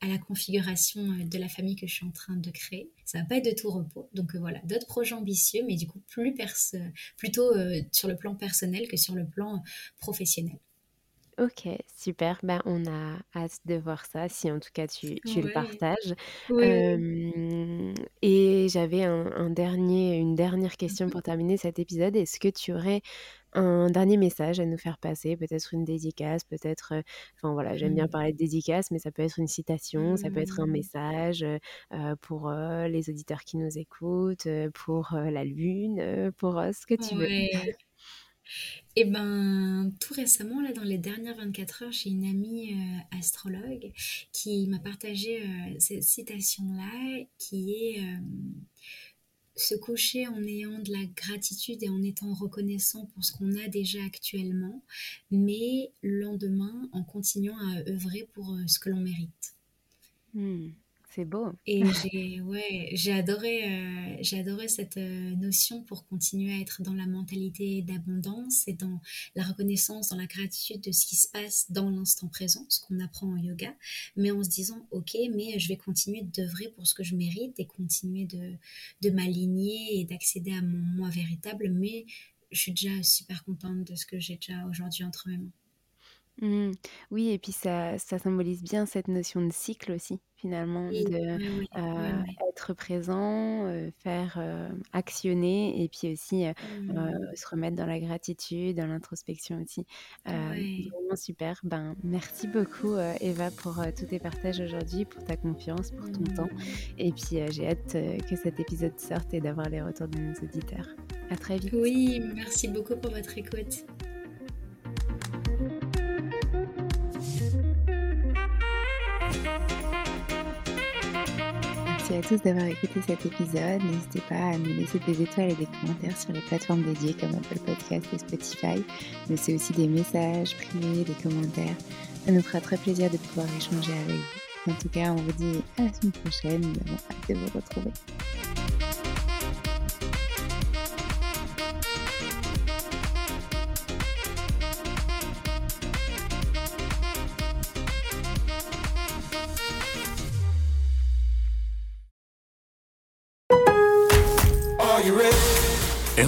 à la configuration euh, de la famille que je suis en train de créer. Ça va pas être de tout repos. Donc euh, voilà, d'autres projets ambitieux, mais du coup plus plutôt euh, sur le plan personnel que sur le plan professionnel. Ok, super. Ben, on a hâte de voir ça, si en tout cas tu, tu le partages. et j'avais un, dernier, une dernière question pour terminer cet épisode. Est-ce que tu aurais un dernier message à nous faire passer, peut-être une dédicace, peut-être, enfin voilà, j'aime bien mmh. parler de dédicace, mais ça peut être une citation, ça peut être un mmh. message pour les auditeurs qui nous écoutent, pour la lune, pour ce que tu veux. Et eh ben, tout récemment, là, dans les dernières 24 heures, j'ai une amie euh, astrologue qui m'a partagé euh, cette citation-là, qui est euh, se coucher en ayant de la gratitude et en étant reconnaissant pour ce qu'on a déjà actuellement, mais le lendemain en continuant à œuvrer pour ce que l'on mérite. Mmh. C'est beau. Et j'ai ouais, j'ai adoré, euh, j'ai adoré cette euh, notion pour continuer à être dans la mentalité d'abondance et dans la reconnaissance, dans la gratitude de ce qui se passe dans l'instant présent, ce qu'on apprend en yoga, mais en se disant, ok, mais je vais continuer d'œuvrer pour ce que je mérite et continuer de, de m'aligner et d'accéder à mon moi véritable, mais je suis déjà super contente de ce que j'ai déjà aujourd'hui entre mes mains. Mmh. Oui et puis ça ça symbolise bien cette notion de cycle aussi, finalement, Oui, de, oui, oui, être présent, faire, actionner et puis aussi, Mmh. se remettre dans la gratitude, dans l'introspection aussi. Ouais. vraiment super. Ben, merci beaucoup, Eva, pour, heu, tous tes partages aujourd'hui, pour ta confiance, pour ton temps Mmh. et puis, j'ai hâte, que cet épisode sorte et d'avoir les retours de nos auditeurs. À très vite. Oui, merci beaucoup pour votre écoute. Merci à tous d'avoir écouté cet épisode. N'hésitez pas à nous laisser des étoiles et des commentaires sur les plateformes dédiées comme Apple Podcast et Spotify, mais c'est aussi des messages privés, des commentaires. Ça nous fera très plaisir de pouvoir échanger avec vous. En tout cas, on vous dit à la semaine prochaine. Nous avons hâte de vous retrouver.